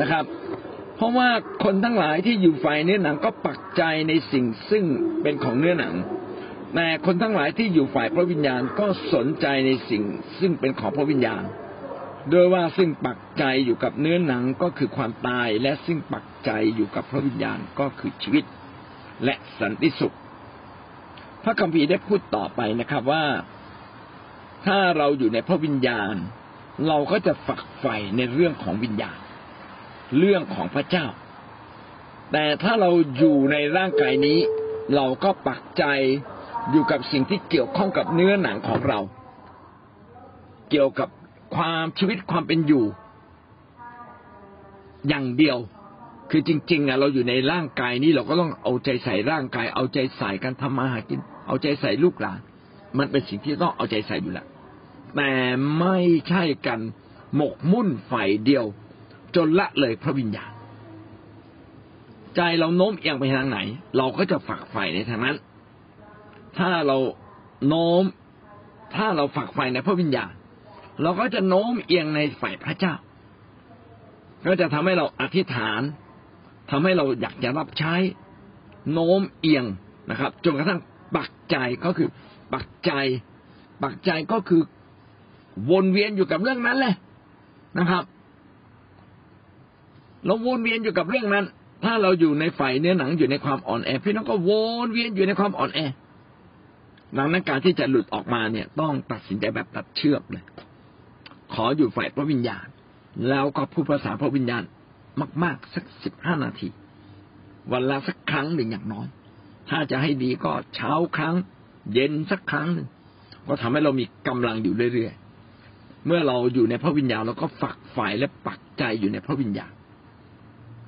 นะครับ เพราะว่าคนทั้งหลายที่อยู่ฝ่ายเนื้อหนังก็ปักใจในสิ่งซึ่งเป็นของเนื้อหนังแต่คนทั้งหลายที่อยู่ฝ่ายพระวิญญาณก็สนใจในสิ่งซึ่งเป็นของพระวิญญาณ โดยว่าซึ่งปักใจอยู่กับเนื้อหนังก็คือความตาย และซึ่งปักใจอยู่กับพระวิญญาณก็คือชีวิต และสันติสุข พระคัมภีร์ได้พูดต่อไปนะครับว่า ถ้าเราอยู่ในพระวิญญาณ เราก็จะฝักใฝ่ในเรื่องของวิญญาณ เรื่องของพระเจ้า แต่ถ้าเราอยู่ในร่างกายนี้ เราก็ปักใจอยู่กับสิ่งที่เกี่ยวข้องกับเนื้อหนังของเรา เกี่ยวกับความชีวิตความเป็นอยู่ อย่างเดียว คือจริงๆอะเราอยู่ในร่างกายนี้เราก็ต้องเอาใจใส่ร่างกาย เอาใจใส่การทำมาหากิน เอาใจใส่ลูกหลาน มันเป็นสิ่งที่ต้องเอาใจใส่อยู่แล้วแต่ไม่ใช่กันหมกมุ่นฝ่ายเดียว จนละเลยพระวิญญาณ ใจเราโน้มเอียงไปทางไหน เราก็จะฝักใฝ่ในทางนั้น ถ้าเราโน้ม ถ้าเราฝักใฝ่ในพระวิญญาณ เราก็จะโน้มเอียงในฝ่ายพระเจ้า ก็จะทำให้เราอธิษฐานทำให้เราอยากจะรับใช้ โน้มเอียงนะครับจนกระทั่งปักใจก็คือปักใจปักใจก็คือวนเวียนอยู่กับเรื่องนั้นแหละนะครับ เราวนเวียนอยู่กับเรื่องนั้น ถ้าเราอยู่ในฝ่ายเนื้อหนังอยู่ในความอ่อนแอ พี่น้องก็วนเวียนอยู่ในความอ่อนแอดังนั้นการที่จะหลุดออกมาเนี่ย ต้องตัดสินใจแบบตัดเชือกเลยขออยู่ฝ่ายพระวิญญาณ แล้วก็พูดภาษาพระวิญญาณมาก ๆ สักสิบห้านาที วันละสักครั้งหนึ่งอย่างน้อย ถ้าจะให้ดีก็เช้าครั้ง เย็นสักครั้งหนึ่งก็ทำให้เรามีกำลังอยู่เรื่อยๆเมื่อเราอยู่ในพระวิญญาณเราก็ฝักฝ่ายและปักใจอยู่ในพระวิญญาณ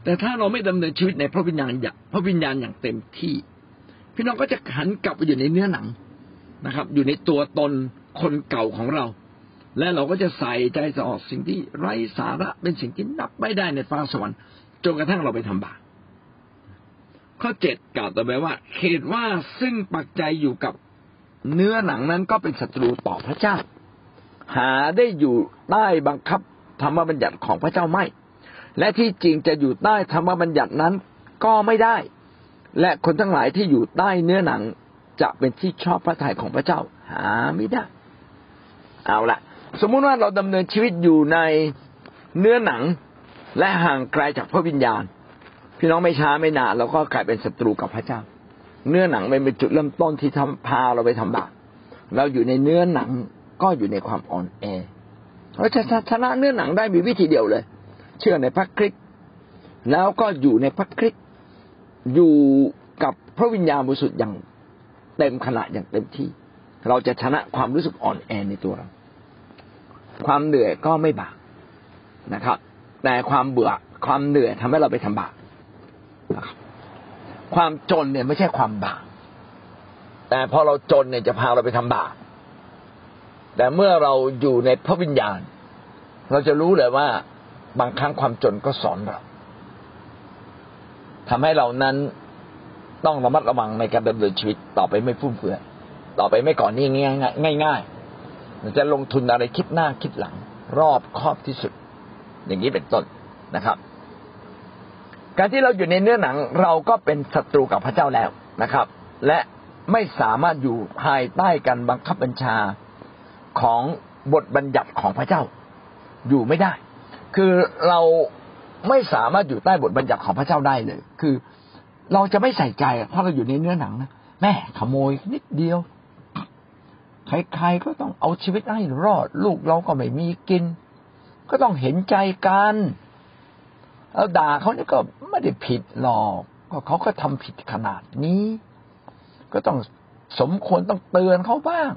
แต่ถ้าเราไม่ดำเนินชีวิตในพระวิญญาณอย่างพระวิญญาณอย่างเต็มที่ พี่น้องก็จะหันกลับไปอยู่ในเนื้อหนังนะครับ อยู่ในตัวตนคนเก่าของเรา และเราก็จะใส่ใจจะออกสิ่งที่ไร้สาระเป็นสิ่งที่นับไม่ได้ในฟ้าสวรรค์จนกระทั่งเราไปทำบาปข้อเจ็ดกล่าวต่อไปว่าเหตุว่าซึ่งปักใจอยู่กับเนื้อหนังนั้นก็เป็นศัตรูต่อพระเจ้า หาได้อยู่ใต้บังคับธรรมบัญญัติของพระเจ้าไม่ และที่จริงจะอยู่ใต้ธรรมบัญญัตินั้นก็ไม่ได้ และคนทั้งหลายที่อยู่ใต้เนื้อหนังจะเป็นที่ชอบพระทัยของพระเจ้า หาไม่ได้ เอาละสมมุติว่าเราดำเนินชีวิตอยู่ในเนื้อหนังและห่างไกลจากพระวิญญาณ พี่น้องไม่ช้าไม่นานเราก็กลายเป็นศัตรูกับพระเจ้า เนื้อหนังเป็นจุดเริ่มต้นที่ทำพาเราไปทำบาปเราอยู่ในเนื้อหนังก็อยู่ในความอ่อนแอเราจะชนะเนื้อหนังได้มีวิธีเดียวเลย เชื่อในพระคริสต์แล้วก็อยู่ในพระคริสต์อยู่กับพระวิญญาณบริสุทธิ์อย่างเต็มขณะอย่างเต็มที่ เราจะชนะความรู้สึกอ่อนแอในตัวเรา ความเหนื่อยก็ไม่บาปนะครับ แต่ความเบื่อความเหนื่อยทำให้เราไปทำบาปนะครับความจนเนี่ยไม่ใช่ความบาปแต่พอเราจนเนี่ยจะพาเราไปทำบาปแต่เมื่อเราอยู่ในพระวิญญาณ เราจะรู้เลยว่า บางครั้งความจนก็สอนเราทำให้เรานั้นต้องระมัดระวังในการดำเนินชีวิตต่อไปไม่ฟุ่มเฟือยต่อไปไม่ก่อนนี่ง่ายง่ายง่ายจะลงทุนอะไรคิดหน้าคิดหลัง รอบครอบที่สุด อย่างนี้เป็นต้นนะครับ การที่เราอยู่ในเนื้อหนังเราก็เป็นศัตรูกับพระเจ้าแล้วนะครับ และไม่สามารถอยู่ภายใต้การบังคับบัญชาของบทบัญญัติของพระเจ้า อยู่ไม่ได้ คือเราไม่สามารถอยู่ใต้บทบัญญัติของพระเจ้าได้เลย คือ เราจะไม่ใส่ใจเพราะเราอยู่ในเนื้อหนังนะแม่ขโมยนิดเดียวใครๆก็ต้องเอาชีวิตให้รอด ลูกเราก็ไม่มีกิน ก็ต้องเห็นใจกันแล้วด่าเขานี่ก็ไม่ได้ผิดหรอกก็เขาก็ทำผิดขนาดนี้ ก็ต้องสมควรต้องเตือนเขาบ้าง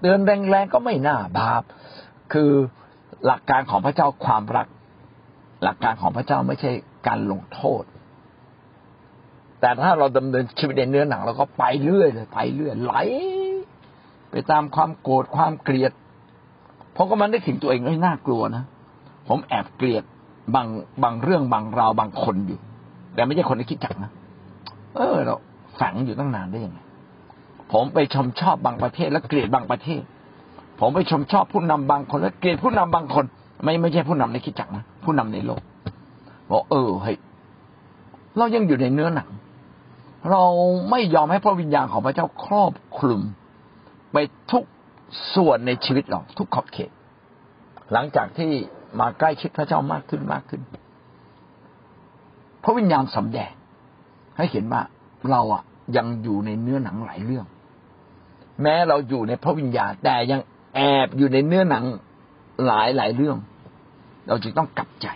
เตือนแรงๆก็ไม่น่าบาป คือ หลักการของพระเจ้าความรัก หลักการของพระเจ้าไม่ใช่การลงโทษ แต่ถ้าเราดำเนินชีวิตในเนื้อหนังเราก็ไปเรื่อยเลยไปเรื่อยไหล ไปตามความโกรธความเกลียด เพราะก็มันได้ถึงตัวเองไม่น่ากลัวนะผมแอบเกลียดบางบางเรื่องบางราวบางคนอยู่ แต่ไม่ใช่คนที่คิดจักนะเออเราฝังอยู่ตั้งนานได้ยังไงผมไปชมชอบบางประเทศ และเกลียดบางประเทศ ผมไปชมชอบผู้นำบางคนและเกลียดผู้นำบางคน ไม่ไม่ใช่ผู้นำในคิดจักนะผู้นำในโลกบอกเออเฮ้ยเรายังอยู่ในเนื้อหนัง เราไม่ยอมให้พระวิญญาณของพระเจ้าครอบคลุม ไปทุกส่วนในชีวิตเราทุกขอบเขต หลังจากที่มาใกล้ชิดพระเจ้ามากขึ้นมากขึ้น พระวิญญาณสำแดง ให้เห็นว่าเราอะยังอยู่ในเนื้อหนังหลายเรื่อง แม้เราอยู่ในพระวิญญาณแต่ยัง แอบอยู่ในเนื้อหนังหลายหลายเรื่อง เราจึงต้องกลับใจ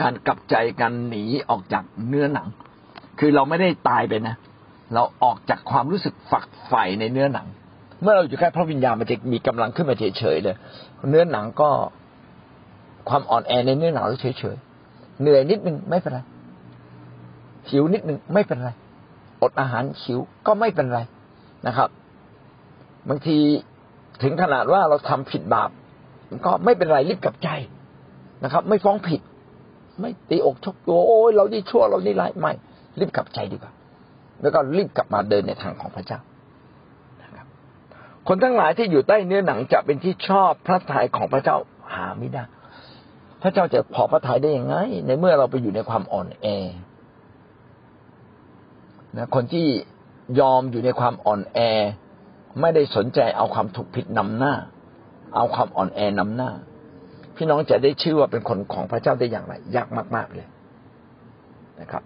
การกลับใจการหนีออกจากเนื้อหนัง คือเราไม่ได้ตายไปนะ เราออกจากความรู้สึกฝักใฝ่ในเนื้อหนัง เมื่อเราอยู่ใกล้พระวิญญาณมันจะมีกำลังขึ้นมาเฉยๆเลยเนื้อหนังก็ความอ่อนแอในเนื้อหนังเฉยๆเหนื่อยนิดนึงไม่เป็นไรหิวนิดนึงไม่เป็นไร อดอาหารหิวก็ไม่เป็นไรนะครับ บางที ถึงขนาดว่าเราทำผิดบาปก็ไม่เป็นไรรีบกลับใจนะครับ ไม่ฟ้องผิด ไม่ตีอกชกตัวโอ้ยเรานี่ชั่วเรานี่ร้ายไม่รีบกลับใจดีกว่า แล้วก็รีบกลับมาเดินในทางของพระเจ้านะครับ คนทั้งหลายที่อยู่ใต้เนื้อหนังจะเป็นที่ชอบพระทัยของพระเจ้าหาไม่ได้ พระเจ้าจะพอพระทัยได้ยังไง ในเมื่อเราไปอยู่ในความอ่อนแอนะคนที่ยอมอยู่ในความอ่อนแอ ไม่ได้สนใจเอาความถูกผิดนำหน้า เอาความอ่อนแอนำหน้า พี่น้องจะได้ชื่อว่าเป็นคนของพระเจ้าได้อย่างไรยากมาก ๆเลยนะครับ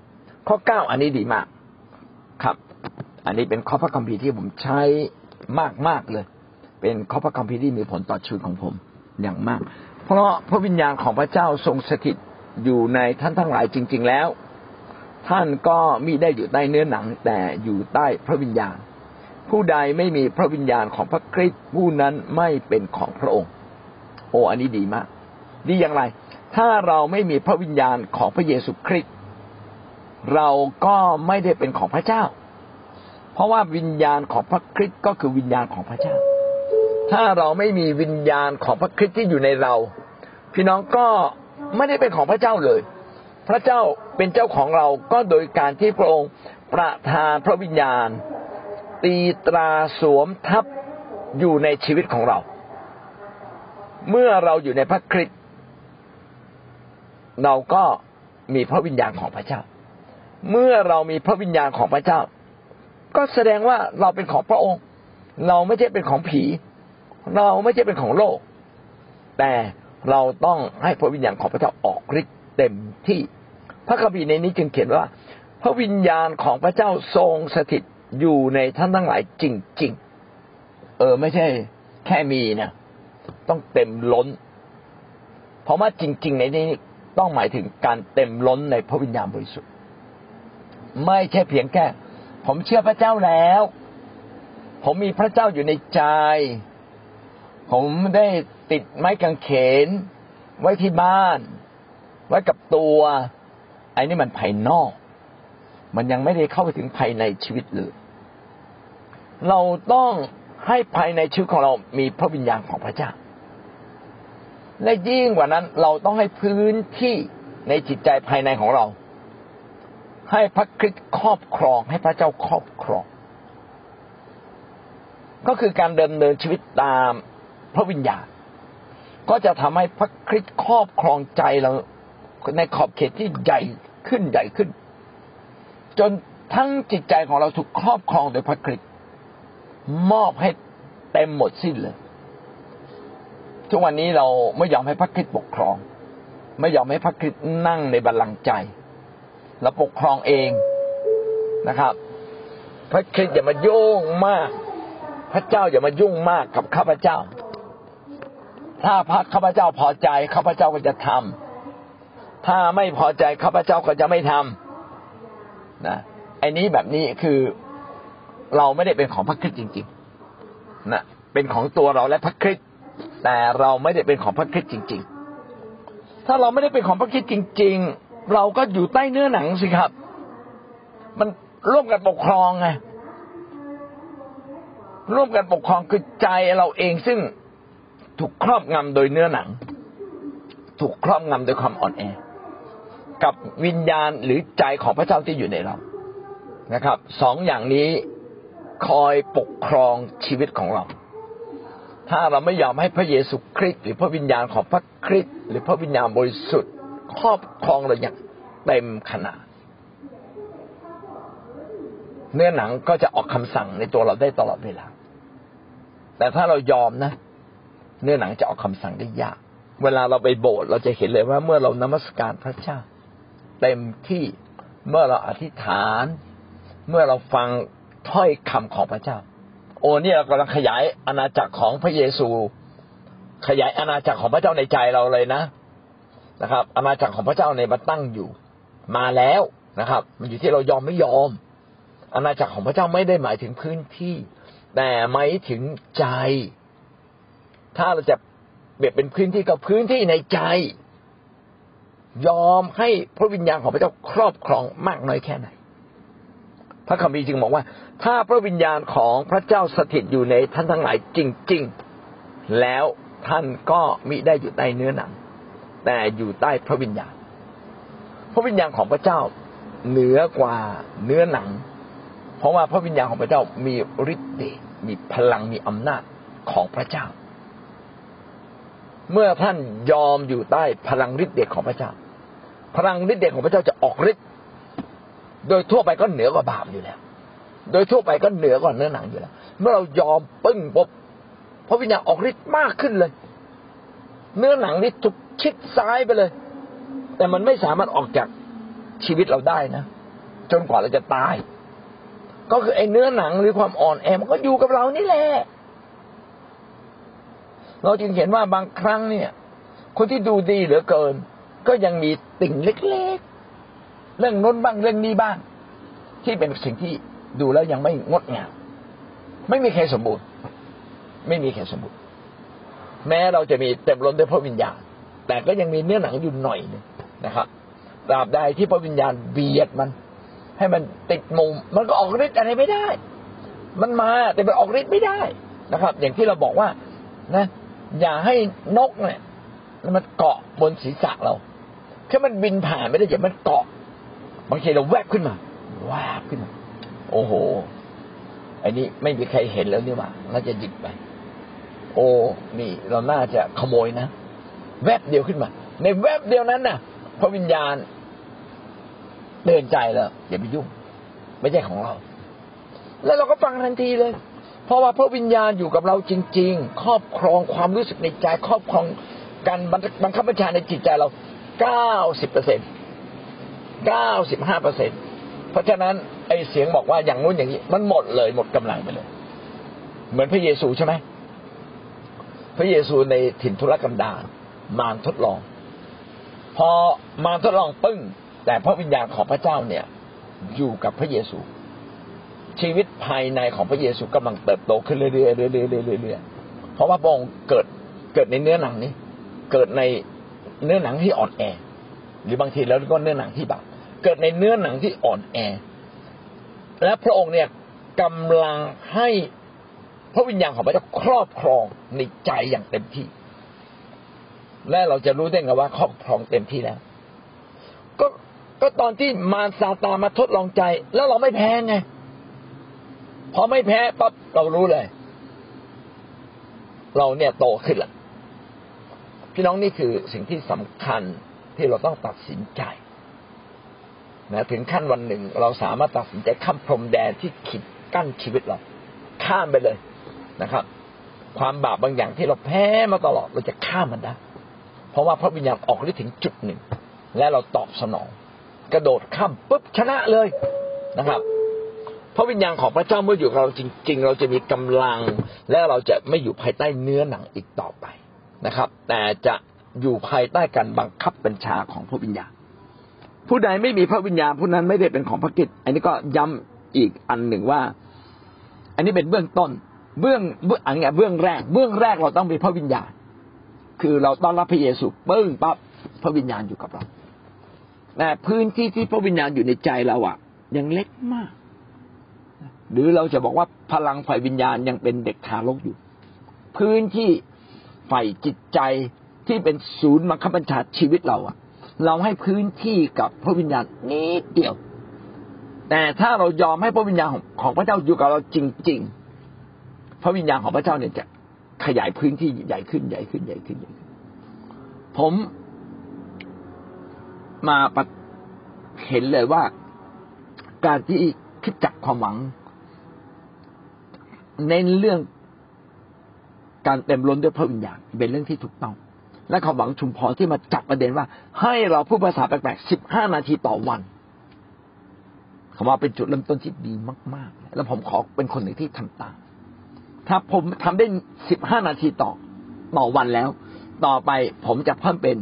ข้อเก้าอันนี้ดีมากครับ อันนี้เป็นข้อพระคัมภีร์ที่ผมใช้มากมากเลย เป็นข้อพระคัมภีร์ที่มีผลต่อชีวิตของผมอย่างมาก เพราะพระวิญญาณของพระเจ้าทรงสถิตอยู่ในท่านทั้งหลายจริง ๆ แล้ว ท่านก็มิได้อยู่ใต้เนื้อหนังแต่อยู่ใต้พระวิญญาณ ผู้ใดไม่มีพระวิญญาณของพระคริสต์ผู้นั้นไม่เป็นของพระองค์ โอ้อันนี้ดีมาก ดีอย่างไร ถ้าเราไม่มีพระวิญญาณของพระเยซูคริสต์เราก็ไม่ได้เป็นของพระเจ้า เพราะว่าวิญญาณของพระคริสต์ก็คือวิญญาณของพระเจ้า ถ้าเราไม่มีวิญญาณของพระคริสต์ที่อยู่ในเรา พี่น้องก็ไม่ได้เป็นของพระเจ้าเลย พระเจ้าเป็นเจ้าของเราก็โดยการที่พระองค์ประทานพระวิญญาณ ตีตราสวมทับอยู่ในชีวิตของเรา เมื่อเราอยู่ในพระคริสต์เราก็มีพระวิญญาณของพระเจ้า เมื่อเรามีพระวิญญาณของพระเจ้า ก็แสดงว่าเราเป็นของพระองค์ เราไม่ใช่เป็นของผี เราไม่ใช่เป็นของโลก แต่เราต้องให้พระวิญญาณของพระเจ้าออกฤทธิ์เต็มที่ พระคัมภีร์ในนี้จึงเขียนว่า พระวิญญาณของพระเจ้าทรงสถิต อยู่ในท่านทั้งหลายจริง ๆ เออ ไม่ใช่แค่มีนะต้องเต็มล้น เพราะว่าจริง ๆ ในนี้ต้องหมายถึงการเต็มล้นในพระวิญญาณบริสุทธิ์ ไม่ใช่เพียงแค่ ผมเชื่อพระเจ้าแล้ว ผมมีพระเจ้าอยู่ในใจ ผมได้ติดไม้กางเขน ไว้ที่บ้าน ไว้กับตัว ไอ้นี่มันภายนอก มันยังไม่ได้เข้าไปถึงภายในชีวิตเลย เราต้องให้ภายในชีวิตของเรามีพระวิญญาณของพระเจ้า และยิ่งกว่านั้นเราต้องให้พื้นที่ในจิตใจภายในของเรา ให้พระคริสต์ครอบครอง ให้พระเจ้าครอบครอง ก็คือการเดินเนินชีวิตตามพระวิญญาณ ก็จะทำให้พระคริสต์ครอบครองใจเราในขอบเขตที่ใหญ่ขึ้นใหญ่ขึ้น จนทั้งจิตใจของเราถูกครอบครองโดยพระคริสต์มอบให้เต็มหมดสิ้นเลย ทุกวันนี้เราไม่ยอมให้พระคริสต์ปกครอง ไม่ยอมให้พระคริสต์นั่งในบัลลังก์ใจเราปกครองเองนะครับ พระคริสต์อย่ามายุ่งมาก พระเจ้าอย่ามายุ่งมากกับข้าพเจ้า ถ้าพระข้าพเจ้าพอใจข้าพเจ้าก็จะทำถ้าไม่พอใจข้าพเจ้าก็จะไม่ทำ นะไอ้นี้แบบนี้คือเราไม่ได้เป็นของพระคริสต์จริงๆนะเป็นของตัวเราและพระคริสต์แต่เราไม่ได้เป็นของพระคริสต์จริง ๆ ถ้าเราไม่ได้เป็นของพระคริสต์จริง ๆ เราก็อยู่ใต้เนื้อหนังสิครับ มันร่วมกันปกครองไงร่วมกันปกครองคือใจเราเองซึ่งถูกครอบงำโดยเนื้อหนัง ถูกครอบงำโดยความอ่อนแอ กับวิญญาณหรือใจของพระเจ้าที่อยู่ในเรานะครับสองอย่างนี้คอยปกครองชีวิตของเรา ถ้าเราไม่ยอมให้พระเยซูคริสต์หรือพระวิญญาณของพระคริสต์หรือพระวิญญาณบริสุทธิ์ครอบครองเราอย่างเต็มขนาดเนื้อหนังก็จะออกคำสั่งในตัวเราได้ตลอดเวลา แต่ถ้าเรายอมนะ เนื้อหนังจะออกคำสั่งได้ยาก เวลาเราไปโบสถ์เราจะเห็นเลยว่าเมื่อเรานมัสการพระเจ้า เต็มที่เมื่อเราอธิษฐาน เมื่อเราฟังถ้อยคำของพระเจ้า โอ้เนี่ยเรากำลังขยายอาณาจักรของพระเยซู ขยายอาณาจักรของพระเจ้าในใจเราเลยนะนะครับ อาณาจักรของพระเจ้าในมาตั้งอยู่ มาแล้วนะครับ มันอยู่ที่เรายอมไม่ยอม อาณาจักรของพระเจ้าไม่ได้หมายถึงพื้นที่ แต่หมายถึงใจ ถ้าเราจะเปรียบเป็นพื้นที่ก็พื้นที่ในใจ ยอมให้พระวิญญาณของพระเจ้าครอบครองมากน้อยแค่ไหน พระคัมภีร์จึงบอกว่า ถ้าพระวิญญาณของพระเจ้าสถิตอยู่ในท่านทั้งหลายจริง ๆ แล้วท่านก็มิได้อยู่ใต้เนื้อหนังแต่อยู่ใต้พระวิญญาณ พระวิญญาณของพระเจ้าเหนือกว่าเนื้อหนัง เพราะว่าพระวิญญาณของพระเจ้ามีฤทธิ์เดชมีพลังมีอำนาจของพระเจ้า เมื่อท่านยอมอยู่ใต้พลังฤทธิ์เดชของพระเจ้า พลังฤทธิ์เดชของพระเจ้าจะออกฤทธิ์โดยทั่วไปก็เหนือกว่าบาปอยู่แล้ว โดยทั่วไปก็เหนือกว่าเนื้อหนังอยู่แล้ว เมื่อเรายอมปึ้งปบพระวิญญาณออกฤทธิ์มากขึ้นเลย เนื้อหนังนี่ถูกชิดซ้ายไปเลย แต่มันไม่สามารถออกจากชีวิตเราได้นะ จนกว่าเราจะตาย ก็คือไอ้เนื้อหนังหรือความอ่อนแอมันก็อยู่กับเรานี่แหละเราจึงเห็นว่าบางครั้งเนี่ย คนที่ดูดีเหลือเกิน ก็ยังมีติ่งเล็กๆ เรื่องน้นบ้างเรื่องนี้บ้าง ที่เป็นสิ่งที่ดูแล้วยังไม่งดงามไม่มีใครสมบูรณ์ ไม่มีใครสมบูรณ์ แม้เราจะมีเต็มล้นด้วยพระวิญญาณ แต่ก็ยังมีเนื้อหนังอยู่หน่อยนึงนะครับตราบใดที่พระวิญญาณเบียดมัน ให้มันติดมุม มันก็ออกฤทธิ์อะไรไม่ได้ มันมาแต่มันออกฤทธิ์ไม่ได้นะครับ อย่างที่เราบอกว่านะ อย่าให้นกเนี่ยมันเกาะบนศีรษะเรา แค่มันบินผ่านไม่ได้อย่ามันเกาะบางทีเราแวบขึ้นมาแวบขึ้นมา โอ้โห อันนี้ไม่มีใครเห็นแล้วนี่หว่าน่าจะหยิบไป โอ้นี่เราน่าจะขโมยนะแวบเดียวขึ้นมา ในแวบเดียวนั้นน่ะพระวิญญาณเตือนใจแล้วอย่าไปยุ่ง ไม่ใช่ของเรา แล้วเราก็ฟังทันทีเลย เพราะว่าพระวิญญาณอยู่กับเราจริง ๆ ครอบครองความรู้สึกในใจ ครอบครองการบังคับบัญชาในจิตใจเรา เก้าสิบเปอร์เซ็นเก้าสิบห้าเปอร์เซ็นเพราะฉะนั้นไอ้เสียงบอกว่าอย่างนู้นอย่างนี้มันหมดเลยหมดกำลังไปเลย เหมือนพระเยซูใช่ไหมพระเยซูในถิ่นทุรกันดารมารทดลอง พอมารทดลองปึ้ง แต่พระวิญญาณของพระเจ้าเนี่ย อยู่กับพระเยซู ชีวิตภายในของพระเยซูกำลังเติบโตขึ้นเรื่อยๆเรื่อยๆเรื่อยๆเพราะว่าพระองค์เกิดเกิดในเนื้อหนังนี้ เกิดใน เนื้อหนังที่อ่อนแอ หรือบางทีแล้วก็เนื้อหนังที่บาปเกิดในเนื้อหนังที่อ่อนแอ และพระองค์เนี่ยกำลังให้พระวิญญาณของพระเจ้าครอบครองในใจอย่างเต็มที่ และเราจะรู้ได้ไงว่าครอบครองเต็มที่แล้ว ก็ก็ตอนที่มารซาตามาทดลองใจ แล้วเราไม่แพ้ไงพอไม่แพ้ปั๊บเรารู้เลย เราเนี่ยโตขึ้นละ พี่น้องนี่คือสิ่งที่สำคัญที่เราต้องตัดสินใจนะถึงขั้นวันหนึ่ง เราสามารถตัดสินใจข้ามพรมแดนที่ขีดกั้นชีวิตเราข้ามไปเลยนะครับ ความบาปบางอย่างที่เราแพ้มาตลอดเราจะข้ามมันได้เพราะว่าพระวิญญาณออกฤทธิ์ถึงจุดหนึ่ง และเราตอบสนอง กระโดดข้ามปุ๊บชนะเลยนะครับพระวิญญาณของพระเจ้าเมื่ออยู่กับเราจริง ๆ เราจะมีกำลัง และเราจะไม่อยู่ภายใต้เนื้อหนังอีกต่อไป นะครับ แต่จะอยู่ภายใต้การบังคับบัญชาของพระวิญญาณ ผู้ใดไม่มีพระวิญญาณผู้นั้นไม่ได้เป็นของพระกิตอันนี้ก็ย้ำอีกอันหนึ่งว่า อันนี้เป็นเบื้องต้น เบื้องเบื้องอันนี้เบื้องแรก เบื้องแรกเราต้องมีพระวิญญาณ คือเราต้อนรับพระเยซูปึ้งปั๊บพระวิญญาณอยู่กับเราแต่พื้นที่ที่พระวิญญาณอยู่ในใจเราอะ ยังเล็กมาก หรือเราจะบอกว่าพลังฝ่ายวิญญาณยังเป็นเด็กทารกอยู่ พื้นที่ ฝ่ายจิตใจที่เป็นศูนย์บังคับบัญชาชีวิตเราอะเราให้พื้นที่กับพระวิญญาณนิดเดียว แต่ถ้าเรายอมให้พระวิญญาณของพระเจ้าอยู่กับเราจริง ๆ พระวิญญาณของพระเจ้าเนี่ยจะขยายพื้นที่ใหญ่ขึ้นใหญ่ขึ้นใหญ่ขึ้นใหญ่ขึ้น ผมมาปเห็นเลยว่าการที่คิดจักความหวัง เน้นเรื่อง การเต็มล้นด้วยพระวิญญาณเป็นเรื่องที่ถูกต้อง และควาหวังชุมพรที่มาจับประเด็นว่า ให้เราพูดภาษาแปลกๆสิบห้านาทีต่อวันคำว่าเป็นจุดเริ่มต้นที่ดีมาก ๆ แล้วผมขอเป็นคนหนึ่งที่ทำตาม ถ้าผมทำได้สิบห้านาทีต่อต่อวันแล้ว ต่อไปผมจะเพิ่มเป็น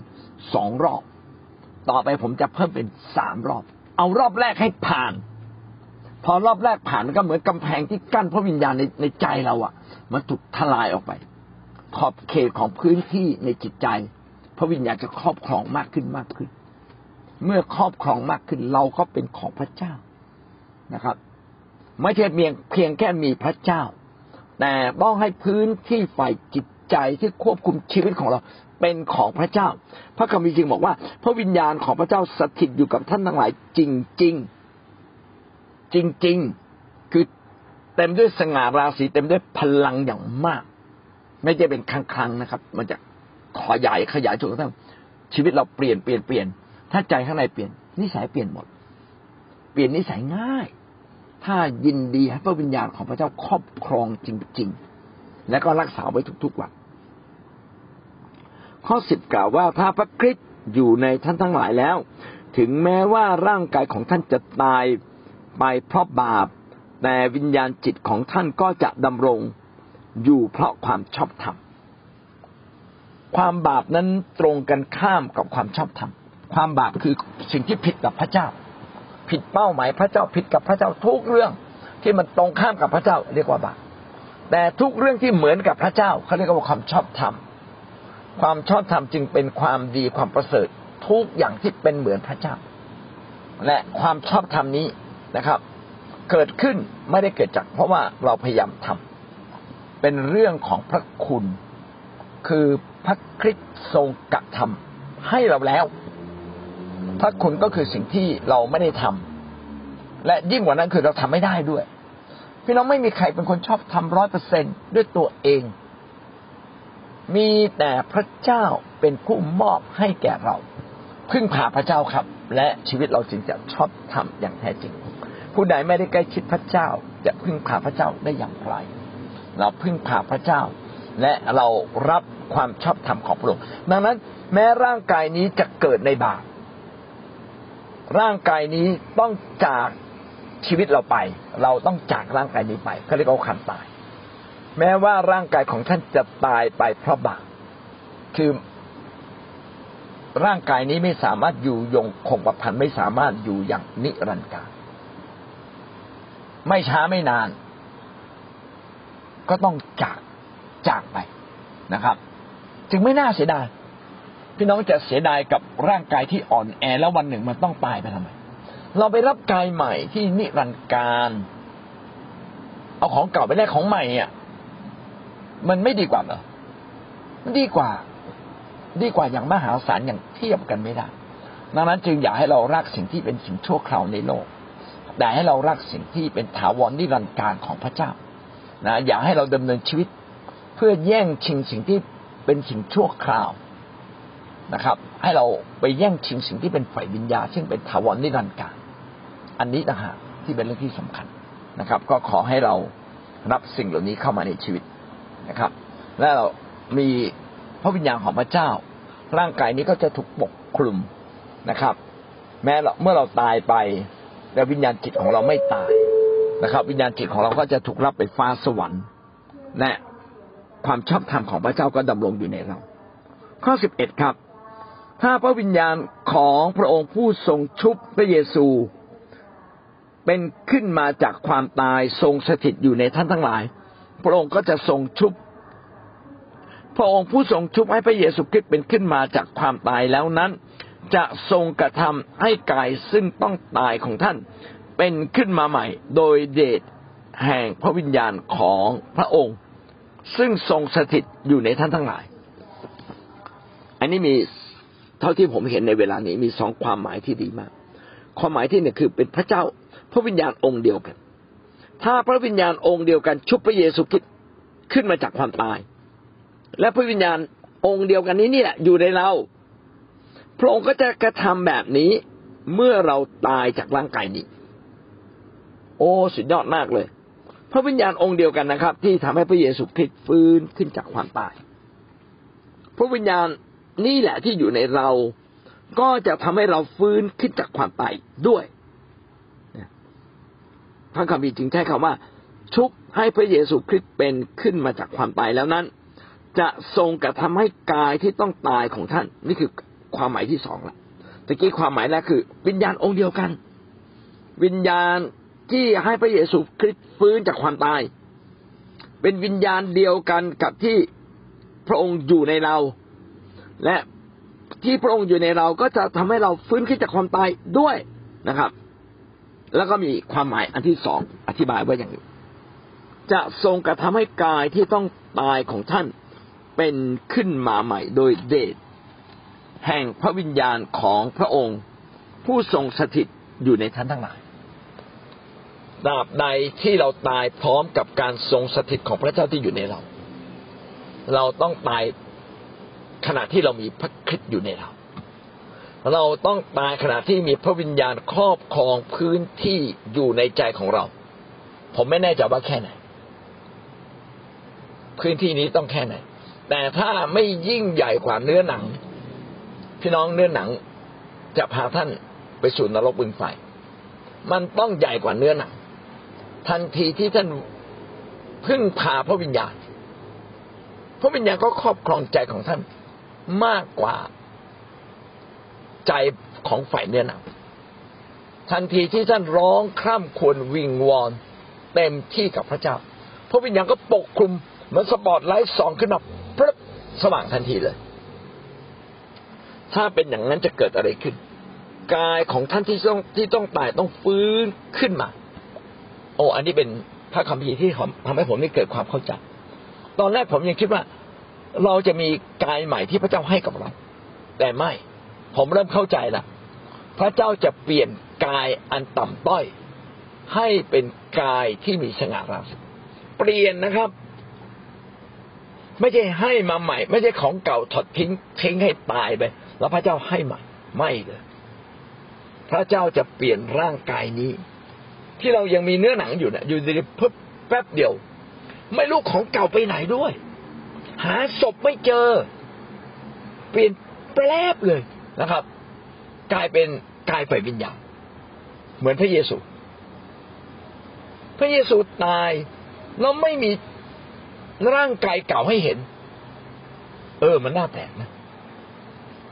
สองรอบ ต่อไปผมจะเพิ่มเป็นสามรอบ เอารอบแรกให้ผ่าน พอรอบแรกผ่านก็เหมือนกำแพงที่กั้นพระวิญญาณในในใจเราอะ่ะ มันถูกทลายออกไป ขอบเขตของพื้นที่ในจิตใจ พระวิญญาณจะครอบครองมากขึ้นมากขึ้น เมื่อครอบครองมากขึ้นเราก็เป็นของพระเจ้านะครับ ไม่ใช่เพียงเพียงแค่มีพระเจ้า แต่ต้องให้พื้นที่ฝ่ายจิตใจที่ควบคุมชีวิตของเราเป็นของพระเจ้า พระคัมภีร์จึงบอกว่า พระวิญญาณของพระเจ้าสถิตอยู่กับท่านทั้งหลายจริงจริง จริง ๆ คือเต็มด้วยสง่าราศีเต็มด้วยพลังอย่างมาก ไม่ใช่เป็นครั้งๆนะครับ มันจะขยายขยายจนกระทั่งชีวิตเราเปลี่ยนเปลี่ยนเปลี่ยน ถ้าใจข้างในเปลี่ยน นิสัยเปลี่ยนหมด เปลี่ยนนิสัยง่าย ถ้ายินดีให้พระวิญญาณของพระเจ้าครอบครองจริง ๆ และก็รักษาไว้ทุกๆวันข้อสิบกล่าวว่าถ้าพระคริสต์อยู่ในท่านทั้งหลายแล้ว ถึงแม้ว่าร่างกายของท่านจะตาย ไปเพราะบาป แต่วิญญาณจิตของท่านก็จะดำรงอยู่เพราะความชอบธรรม ความบาปนั้นตรงกันข้ามกับความชอบธรรม ความบาปคือสิ่งที่ผิดกับพระเจ้า ผิดเป้าหมายพระเจ้าผิดกับพระเจ้าทุกเรื่องที่มันตรงข้ามกับพระเจ้าเรียกว่าบาป แต่ทุกเรื่องที่เหมือนกับพระเจ้าเขาเรียกว่าความชอบธรรม ความชอบธรรมจึงเป็นความดีความประเสริฐทุกอย่างที่เป็นเหมือนพระเจ้า และความชอบธรรมนี้ นะครับ เกิดขึ้นไม่ได้เกิดจาก เพราะว่าเราพยายามทำเป็นเรื่องของพระคุณ คือพระคริสต์ทรงกระทำให้เราแล้ว พระคุณก็คือสิ่งที่เราไม่ได้ทำและยิ่งกว่านั้นคือเราทำไม่ได้ด้วย พี่น้องไม่มีใครเป็นคนชอบทำร้อยเปอร์เซ็นด้วยตัวเอง มีแต่พระเจ้าเป็นผู้มอบให้แก่เราพึ่งพาพระเจ้าครับ และชีวิตเราจึงจะชอบทำอย่างแท้จริง ผู้ใดไม่ได้ใกล้ชิดพระเจ้า จะพึ่งพาพระเจ้าได้อย่างไร เราพึ่งพาพระเจ้า และเรารับความชอบธรรมของพระองค์ดังนั้น แม้ร่างกายนี้จะเกิดในบาปร่างกายนี้ต้องจากชีวิตเราไป เราต้องจากร่างกายนี้ไปเขาเรียกว่าขันตาย แม้ว่าร่างกายของท่านจะตายไปเพราะบาปคือร่างกายนี้ไม่สามารถอยู่ยงคงประพันธ์ไม่สามารถอยู่อย่างนิรันดร์การ ไม่ช้าไม่นาน ก็ต้องจากจากไปนะครับ จึงไม่น่าเสียดายพี่น้องจะเสียดายกับร่างกายที่อ่อนแอแล้ววันหนึ่งมันต้องตายไปทำไม เราไปรับกายใหม่ที่นิรันดร์การ เอาของเก่าไปแลกของใหม่อะมันไม่ดีกว่าเหรอมันดีกว่า ดีกว่าอย่างมหาศาลอย่างเทียบกันไม่ได้ดังนั้นจึงอยากให้เรารักสิ่งที่เป็นสิ่งชั่วคราวในโลก แต่ให้เรารักสิ่งที่เป็นถาวรนิรันดร์การของพระเจ้านะอยากให้เราดำเนินชีวิต เพื่อแย่งชิงสิ่งที่เป็นสิ่งชั่วคราวนะครับ ให้เราไปแย่งชิงสิ่งที่เป็นฝ่ายวิญญาซึ่งเป็นถาวรนิรันดร์การ อันนี้ต่างหากที่เป็นเรื่องที่สำคัญนะครับ ก็ขอให้เรารับสิ่งเหล่านี้เข้ามาในชีวิตนะครับ และเรามีพระวิญญาณของพระเจ้า ร่างกายนี้ก็จะถูกปกคลุมนะครับ แม้เมื่อเราตายไป แต่วิญญาณจิตของเราไม่ตายนะครับ วิญญาณจิตของเราก็จะถูกรับไปฟ้าสวรรค์และความชอบธรรมของพระเจ้าก็ดำรงอยู่ในเรา ข้อสิบเอ็ดครับ ถ้าพระวิญญาณของพระองค์ผู้ทรงชุบพระเยซู เป็นขึ้นมาจากความตายทรงสถิตอยู่ในท่านทั้งหลาย พระองค์ก็จะทรงชุบพระองค์ผู้ทรงชุบให้พระเยซูคริสต์เป็นขึ้นมาจากความตายแล้วนั้น จะทรงกระทำให้กายซึ่งต้องตายของท่าน เป็นขึ้นมาใหม่ โดยเดชแห่งพระวิญญาณของพระองค์ ซึ่งทรงสถิตอยู่ในท่านทั้งหลาย อันนี้มีเท่าที่ผมเห็นในเวลานี้มีสองความหมายที่ดีมาก ความหมายที่หนึ่งคือเป็นพระเจ้าพระวิญญาณองค์เดียวกัน ถ้าพระวิญญาณองค์เดียวกัน ชุบพระเยซูคริสต์ขึ้นมาจากความตาย และพระวิญญาณองค์เดียวกันนี้นี่แหละอยู่ในเรา พระองค์ก็จะกระทำแบบนี้เมื่อเราตายจากร่างกายนี้ โอ้สุดยอดมากเลย พระวิญญาณองค์เดียวกันนะครับ ที่ทำให้พระเยซูคริสต์ฟื้นขึ้นจากความตาย พระวิญญาณนี่แหละที่อยู่ในเราก็จะทำให้เราฟื้นขึ้นจากความตายด้วยพระคัมภีร์จึงใช้คำว่า ชุบให้พระเยซูคริสต์เป็นขึ้นมาจากความตายแล้วนั้น จะทรงกระทำให้กายที่ต้องตายของท่าน นี่คือ ความหมายที่สองละตะกี้ความหมายแรกคือ วิญญาณองค์เดียวกัน วิญญาณที่ให้พระเยซูคริสต์ฟื้นจากความตาย เป็นวิญญาณเดียวกันกับที่พระองค์อยู่ในเรา และที่พระองค์อยู่ในเราก็จะทำให้เราฟื้นขึ้นจากความตายด้วยนะครับ แล้วก็มีความหมายอันที่สองอธิบายว่าอย่างนี้จะทรงกระทำให้กายที่ต้องตายของท่านเป็นขึ้นมาใหม่โดยเดช แห่งพระวิญญาณของพระองค์ ผู้ทรงสถิตอยู่ในท่านทั้งหลายดาบใดที่เราตายพร้อมกับการทรงสถิตของพระเจ้าที่อยู่ในเรา เราต้องตายขณะที่เรามีพระคริสต์อยู่ในเรา เราต้องตายขณะที่มีพระวิญญาณครอบครองพื้นที่อยู่ในใจของเรา ผมไม่แน่ใจว่าแค่ไหน พื้นที่นี้ต้องแค่ไหน แต่ถ้าไม่ยิ่งใหญ่กว่าเนื้อหนัง พี่น้องเนื้อหนังจะพาท่านไปสู่นรกบึงไฟมันต้องใหญ่กว่าเนื้อหนัง ทันทีที่ท่านพึ่งพาพระวิญญาณ พระวิญญาณก็ครอบครองใจของท่านมากกว่าใจของฝ่ายเนื้อหนัง ทันทีที่ท่านร้องคร่ำควรวิงวอนเต็มที่กับพระเจ้า พระวิญญาณก็ปกคลุมเหมือนสปอตไลท์ส่องขึ้นมาพรึบสว่างทันทีเลย ถ้าเป็นอย่างนั้นจะเกิดอะไรขึ้น กายของท่านที่ต้องที่ต้องตายต้องฟื้นขึ้นมา โอ้อันนี้เป็นพระคัมภีที่ทำให้ผมได้เกิดความเข้าใจ ตอนแรกผมยังคิดว่า เราจะมีกายใหม่ที่พระเจ้าให้กับเรา แต่ไม่ ผมเริ่มเข้าใจละพระเจ้าจะเปลี่ยนกายอันต่ำต้อย ให้เป็นกายที่มีสง่าราศีเปลี่ยนนะครับ ไม่ใช่ให้มาใหม่ ไม่ใช่ของเก่าถอดทิ้งทิ้งให้ตายไป แล้วพระเจ้าให้ใหม่ไม่เลยพระเจ้าจะเปลี่ยนร่างกายนี้ ที่เรายังมีเนื้อหนังอยู่เนี่ยอยู่ดีๆปุ๊บแป๊บเดียว ไม่รู้ของเก่าไปไหนด้วย หาศพไม่เจอ เปลี่ยนแปลบเลยนะครับ กลายเป็นกายฝ่ายวิญญาณเหมือนพระเยซู พระเยซูตายแล้วไม่มีร่างกายเก่าให้เห็น เออ มันน่าแปลกนะ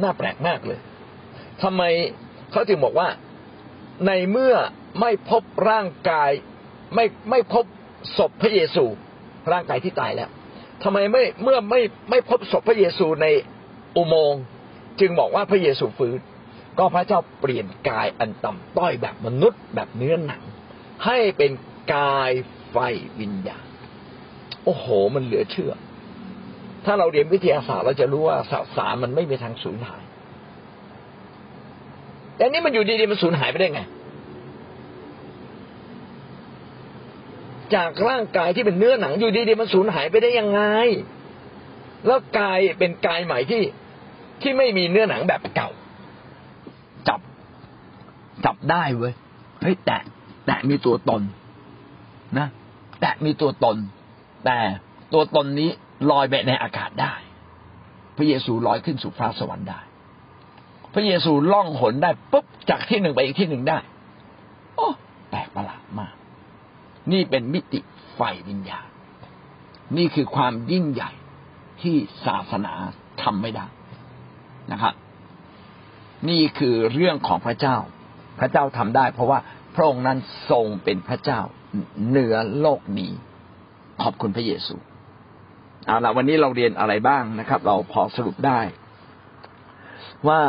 น่าแปลกมากเลยทำไมเขาถึงบอกว่าในเมื่อไม่พบร่างกาย ไม่ไม่พบศพพระเยซูร่างกายที่ตายแล้วทำไมไม่เมื่อไม่ไม่พบศพพระเยซูในอุโมงค์จึงบอกว่าพระเยซูฟื้น ก็พระเจ้าเปลี่ยนกายอันต่ำต้อยแบบมนุษย์แบบเนื้อหนัง ให้เป็นกายไฟวิญญาณโอ้โห มันเหลือเชื่อ ถ้าเราเรียนวิทยาศาสตร์เราจะรู้ว่าสสารมันไม่มีทางสูญหาย แต่นี่มันอยู่ดีๆมันสูญหายไปได้ไง จากร่างกายที่เป็นเนื้อหนังอยู่ดีๆมันสูญหายไปได้ยังไง แล้วกายเป็นกายใหม่ที่ที่ไม่มีเนื้อหนังแบบเก่า จับ จับได้เว้ยเฮ้ยแตะแตะมีตัวตน นะ แตะมีตัวตน แต่ตัวตนนี้ ลอยไปในอากาศได้ พระเยซูลอยขึ้นสู่ฟ้าสวรรค์ได้ พระเยซูล่องหนได้ปุ๊บจากที่หนึ่งไปอีกที่หนึ่งได้ โอ้แปลกประหลาดมาก นี่เป็นมิติไฟวิญญาณ นี่คือความยิ่งใหญ่ที่ศาสนาทำไม่ได้นะครับนี่คือเรื่องของพระเจ้า พระเจ้าทำได้ เพราะว่าพระองค์นั้นทรงเป็นพระเจ้าเหนือโลกนี้ ขอบคุณพระเยซู เอาละวันนี้เราเรียนอะไรบ้างนะครับ เราพอสรุปได้ ว่า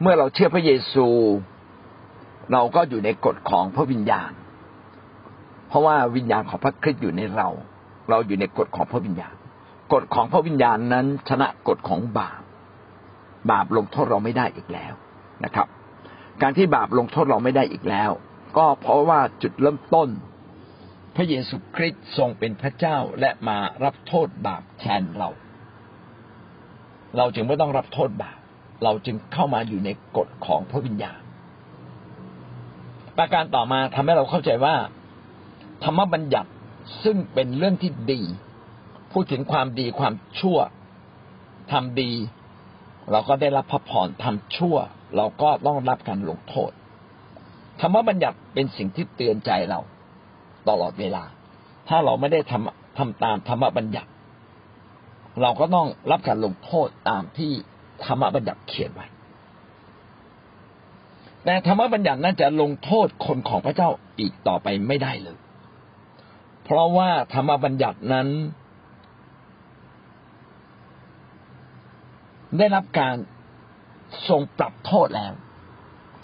เมื่อเราเชื่อพระเยซู เราก็อยู่ในกฎของพระวิญญาณ เพราะว่าวิญญาณของพระคริสต์อยู่ในเรา เราอยู่ในกฎของพระวิญญาณ กฎของพระวิญญาณนั้น ชนะกฎของบาป บาปลงโทษเราไม่ได้อีกแล้วนะครับ การที่บาปลงโทษเราไม่ได้อีกแล้ว ก็เพราะว่าจุดเริ่มต้น พระเยซูคริสต์ทรงเป็นพระเจ้าและมารับโทษบาปแทนเรา เราจึงไม่ต้องรับโทษบาป เราจึงเข้ามาอยู่ในกฎของพระวิญญาณ ประการต่อมาทำให้เราเข้าใจว่า ธรรมบัญญัติซึ่งเป็นเรื่องที่ดี พูดถึงความดีความชั่วทำดี เราก็ได้รับพระพรทำชั่ว เราก็ต้องรับการลงโทษ ธรรมบัญญัติเป็นสิ่งที่เตือนใจเรา ตลอดเวลา ถ้าเราไม่ได้ทำทำตามธรรมบัญญัติ เราก็ต้องรับการลงโทษตามที่ธรรมบัญญัติเขียนไว้ แต่ธรรมบัญญัตินั้นจะลงโทษคนของพระเจ้าอีกต่อไปไม่ได้เลย เพราะว่าธรรมบัญญัตินั้น ได้รับการทรงปรับโทษแล้ว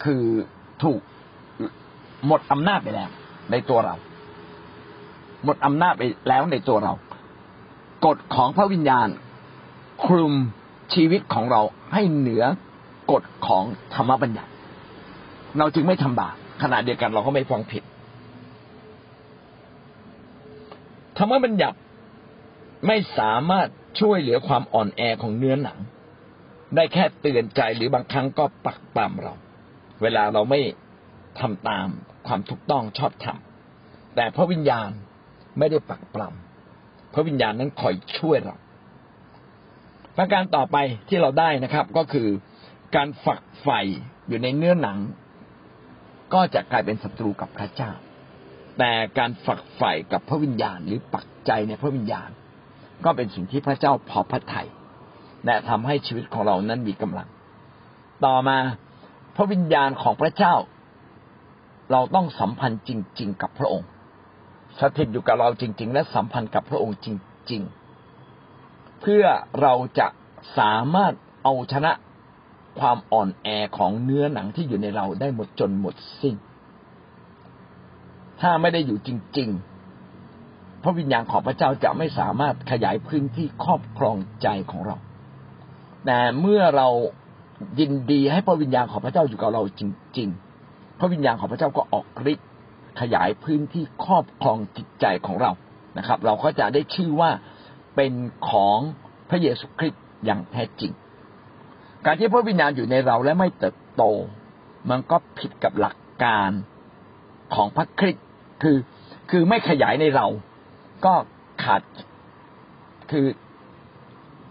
คือถูกหมดอำนาจไปแล้วในตัวเรา หมดอำนาจไปแล้วในตัวเรา กฎของพระวิญญาณคลุมชีวิตของเราให้เหนือกฎของธรรมบัญญัติ เราจึงไม่ทำบาปขณะเดียวกันเราก็ไม่ฟังผิด ธรรมบัญญัติไม่สามารถช่วยเหลือความอ่อนแอของเนื้อหนัง ได้แค่เตือนใจหรือบางครั้งก็ปักปามเรา เวลาเราไม่ทำตามความถูกต้องชอบธรรมแต่พระวิญญาณ ไม่ได้ปักปรำพระวิญญาณนั้นคอยช่วยเรา ประการต่อไปที่เราได้นะครับ ก็คือการฝักใฝ่อยู่ในเนื้อหนัง ก็จะกลายเป็นศัตรูกับพระเจ้า แต่การฝักใฝ่กับพระวิญญาณ หรือปักใจในพระวิญญาณ ก็เป็นสิ่งที่พระเจ้าพอพระทัยและทำให้ชีวิตของเรานั้นมีกำลัง ต่อมาพระวิญญาณของพระเจ้า เราต้องสัมพันธ์จริง ๆ กับพระองค์ สถิตอยู่กับเราจริง ๆ และสัมพันธ์กับพระองค์จริง ๆ เพื่อเราจะสามารถเอาชนะความอ่อนแอของเนื้อหนังที่อยู่ในเราได้หมดจนหมดสิ้น ถ้าไม่ได้อยู่จริง ๆ พระวิญญาณของพระเจ้าจะไม่สามารถขยายพื้นที่ครอบครองใจของเรา แต่เมื่อเรายินดีให้พระวิญญาณของพระเจ้าอยู่กับเราจริง ๆ พระวิญญาณของพระเจ้าก็ออกฤทธิ์ ขยายพื้นที่ครอบครองจิตใจของเรานะครับ เราก็จะได้ชื่อว่าเป็นของพระเยซูคริสต์อย่างแท้จริง การที่พระวิญญาณอยู่ในเราและไม่เติบโต มันก็ผิดกับหลักการของพระคริสต์คือคือไม่ขยายในเรา ก็ขาดคือ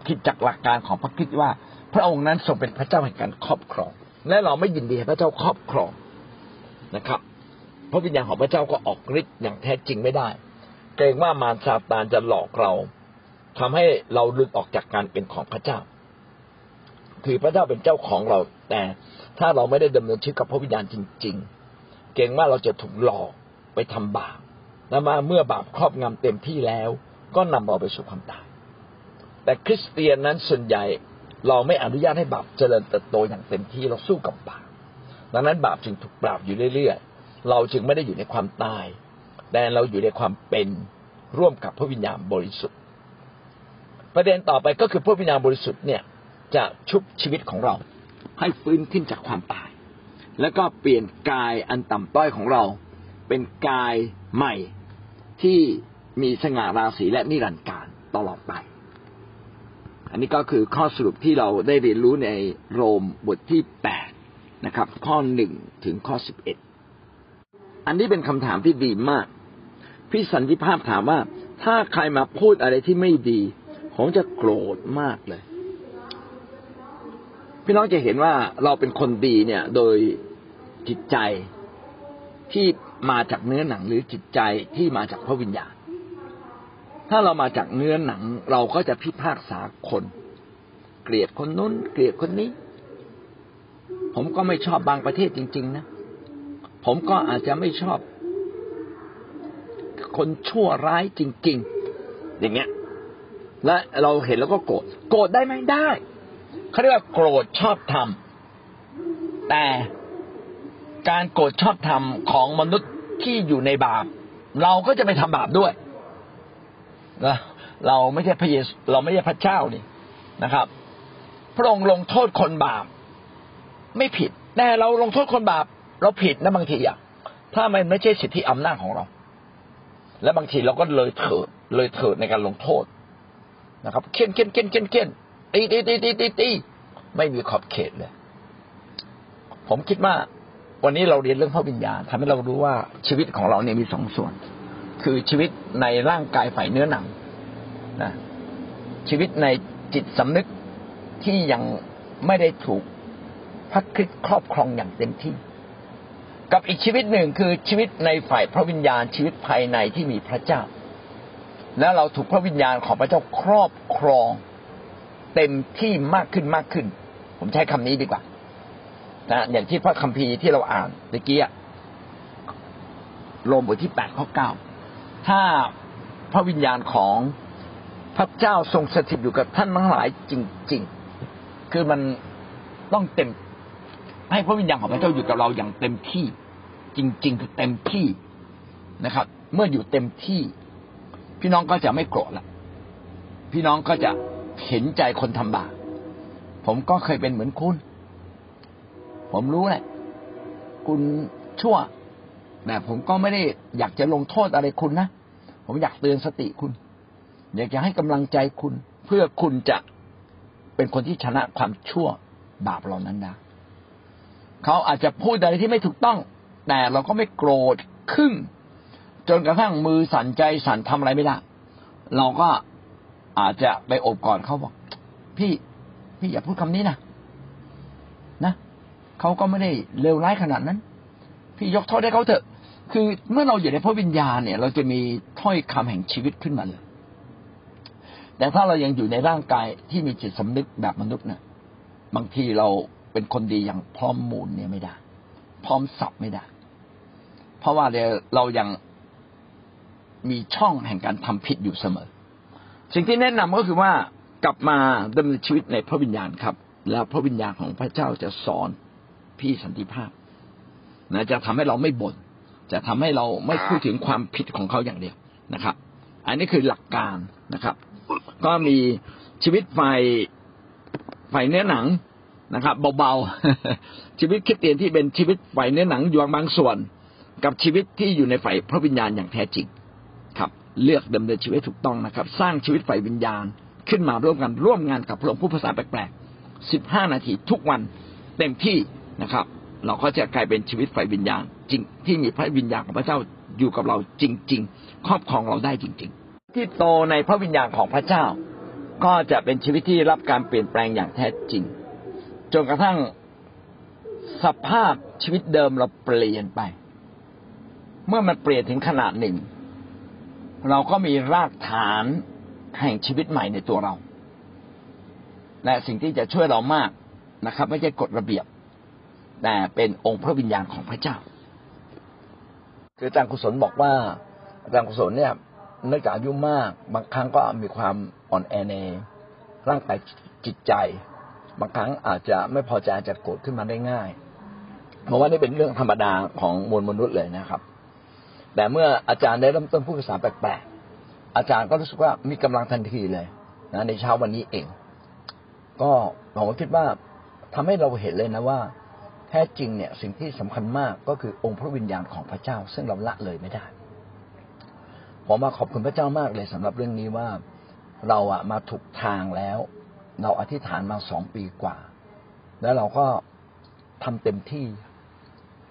ผิดจากหลักการของพระคริสต์ว่า พระองค์นั้นทรงเป็นพระเจ้าแห่งการครอบครอง และเราไม่ยินดีให้พระเจ้าครอบครองนะครับ พระวิญญาณของพระเจ้าก็ออกฤทธิ์อย่างแท้จริงไม่ได้ เกรงว่ามารซาตานจะหลอกเราทำให้เราหลุดออกจากการเป็นของพระเจ้า คือพระเจ้าเป็นเจ้าของเรา แต่ถ้าเราไม่ได้ดำเนินชีวิตกับพระวิญญาณจริง ๆ เกรงว่าเราจะถูกหลอกไปทำบาปและมาเมื่อบาปครอบงำเต็มที่แล้ว ก็นำเราไปสู่ความตาย แต่คริสเตียนนั้นส่วนใหญ่เราไม่อนุญาตให้บาปเจริญเติบโตอย่างเต็มที่เราสู้กับบาปดังนั้นบาปจึงถูกปราบอยู่เรื่อย เราจึงไม่ได้อยู่ในความตาย แต่เราอยู่ในความเป็นร่วมกับพระวิญญาณบริสุทธิ์ ประเด็นต่อไปก็คือพระวิญญาณบริสุทธิ์เนี่ยจะชุบชีวิตของเรา ให้ฟื้นขึ้นจากความตาย แล้วก็เปลี่ยนกายอันต่ำต้อยของเรา เป็นกายใหม่ที่มีสง่าราศีและนิรันดร์การตลอดไป อันนี้ก็คือข้อสรุปที่เราได้เรียนรู้ในโรมบทที่แปดนะครับ ข้อหนึ่งถึงข้อสิบเอ็ด อันนี้เป็นคำถามที่ดีมาก พี่สันติภาพถามว่า ถ้าใครมาพูดอะไรที่ไม่ดี ผมจะโกรธมากเลย พี่น้องจะเห็นว่าเราเป็นคนดีเนี่ย โดยจิตใจที่มาจากเนื้อหนังหรือจิตใจที่มาจากพระวิญญาณ ถ้าเรามาจากเนื้อหนัง เราก็จะพิพากษาคน เกลียดคนนู้น เกลียดคนนี้ ผมก็ไม่ชอบบางประเทศจริง ๆ นะ ผมก็อาจจะไม่ชอบ คนชั่วร้ายจริง ๆ อย่างเงี้ย และเราเห็นแล้วก็โกรธโกรธได้ไหมได้เขาเรียกว่าโกรธชอบทำแต่การโกรธชอบธรรมของมนุษย์ที่อยู่ในบาป เราก็จะไปทำบาปด้วยนะเราไม่ใช่พระเยซูเราไม่ใช่พระเจ้านี่นะครับ พระองค์ลงโทษคนบาป ไม่ผิดแต่เราลงโทษคนบาป เราผิดนะบางทีอะถ้ามันไม่ใช่สิทธิอำนาจของเรา และบางทีเราก็เลยเถิดเลยเถิดในการลงโทษนะครับเค้นเค้นเค้นเค้นเค้นตีตีตีตีตีตีไม่มีขอบเขตเลย ผมคิดว่าวันนี้เราเรียนเรื่องพระวิญญาณทำให้เรารู้ว่าชีวิตของเราเนี่ยมีสองส่วน คือชีวิตในร่างกายฝ่ายเนื้อหนังนะชีวิตในจิตสำนึกที่ยังไม่ได้ถูกพระคริสต์ครอบครองอย่างเต็มที่ กับอีกชีวิตหนึ่งคือชีวิตในฝ่ายพระวิญญาณชีวิตภายในที่มีพระเจ้า แล้วเราถูกพระวิญญาณของพระเจ้าครอบครองเต็มที่มากขึ้นมากขึ้น ผมใช้คำนี้ดีกว่านะอย่างที่พระคัมภีร์ที่เราอ่านเมื่อกี้โรมบทที่แปดข้อเก้าถ้าพระวิญญาณของพระเจ้าทรงสถิตอยู่กับท่านทั้งหลายจริง ๆ คือมันต้องเต็ม ให้พระวิญญาณของพระเจ้าอยู่กับเราอย่างเต็มที่ จริง ๆ คือเต็มที่นะครับ เมื่ออยู่เต็มที่ พี่น้องก็จะไม่โกรธละพี่น้องก็จะเห็นใจคนทำบาปผมก็เคยเป็นเหมือนคุณ ผมรู้แหละ คุณชั่วแต่ผมก็ไม่ได้อยากจะลงโทษอะไรคุณนะผมอยากเตือนสติคุณ อยากจะให้กำลังใจคุณ เพื่อคุณจะเป็นคนที่ชนะความชั่วบาปเหล่านั้นได้ เขาอาจจะพูดอะไรที่ไม่ถูกต้อง แต่เราก็ไม่โกรธขึ้น จนกระทั่งมือสั่นใจสั่นทำอะไรไม่ได้เราก็อาจจะไปอบกอดเขาบอก พี่พี่อย่าพูดคำนี้นะนะเขาก็ไม่ได้เลวร้ายขนาดนั้น พี่ยกโทษให้เขาเถอะ คือเมื่อเราอยู่ในพระวิญญาณเนี่ย เราจะมีถ้อยคำแห่งชีวิตขึ้นมาเลยแต่ถ้าเรายังอยู่ในร่างกายที่มีจิตสำนึกแบบมนุษย์เนี่ยบางทีเรา เป็นคนดีอย่างพร้อมมูลเนี่ยไม่ได้ พร้อมสับไม่ได้ เพราะว่าเรายังมีช่องแห่งการทำผิดอยู่เสมอ สิ่งที่แนะนำก็คือว่ากลับมาดำเนินชีวิตในพระวิญญาณครับ แล้วพระวิญญาณของพระเจ้าจะสอนพี่สันติภาพนะจะทำให้เราไม่บน่นจะทำให้เราไม่พูดถึงความผิดของเขาอย่างเดียวนะครับ อันนี้คือหลักการนะครับ ก็มีชีวิตไฟไฟเนื้อหนัง นะครับ เบาๆ ชีวิตคริสเตียนที่เป็นชีวิตไฟเนื้อหนังอยู่บางส่วน กับชีวิตที่อยู่ในไฟพระวิญญาณอย่างแท้จริงครับ เลือกดำเนินชีวิตถูกต้องนะครับ สร้างชีวิตฝ่ายวิญญาณขึ้นมาร่วมกันร่วมงานกับพระองค์ผู้ภาษาแปลกๆสิบห้านาทีทุกวันเต็มที่นะครับ เราก็จะกลายเป็นชีวิตฝ่ายวิญญาณจริงที่มีพระวิญญาณของพระเจ้าอยู่กับเราจริง ๆ ครอบครองเราได้จริง ๆ ที่โตในพระวิญญาณของพระเจ้า ก็จะเป็นชีวิตที่รับการเปลี่ยนแปลงอย่างแท้จริง จนกระทั่งสภาพชีวิตเดิมเราเปลี่ยนไป เมื่อมันเปลี่ยนถึงขนาดหนึ่ง เราก็มีรากฐานแห่งชีวิตใหม่ในตัวเรา และสิ่งที่จะช่วยเรามากนะครับ ไม่ใช่กฎระเบียบ แต่เป็นองค์พระวิญญาณของพระเจ้า คืออาจารย์กุศลบอกว่าอาจารย์กุศลเนี่ยเนื่องจากอายุมาก บางครั้งก็มีความอ่อนแอในร่างกายจิตใจ บางครั้งอาจจะไม่พอใจอาจจะโกรธขึ้นมาได้ง่ายเพราะว่านี่เป็นเรื่องธรรมดาของมวลมนุษย์เลยนะครับ แต่เมื่ออาจารย์ได้เริ่มต้นพูดภาษาแปลกๆอาจารย์ก็รู้สึกว่ามีกำลังทันทีเลยนะในเช้าวันนี้เอง ก็ผมคิดว่าทำให้เราเห็นเลยนะว่า แท้จริงเนี่ยสิ่งที่สำคัญมากก็คือองค์พระวิญญาณของพระเจ้า ซึ่งเราละเลยไม่ได้ผมมาขอบคุณพระเจ้ามากเลยสำหรับเรื่องนี้ว่าเราอะมาถูกทางแล้ว เราอธิษฐานมาสองปีกว่า แล้วเราก็ทำเต็มที่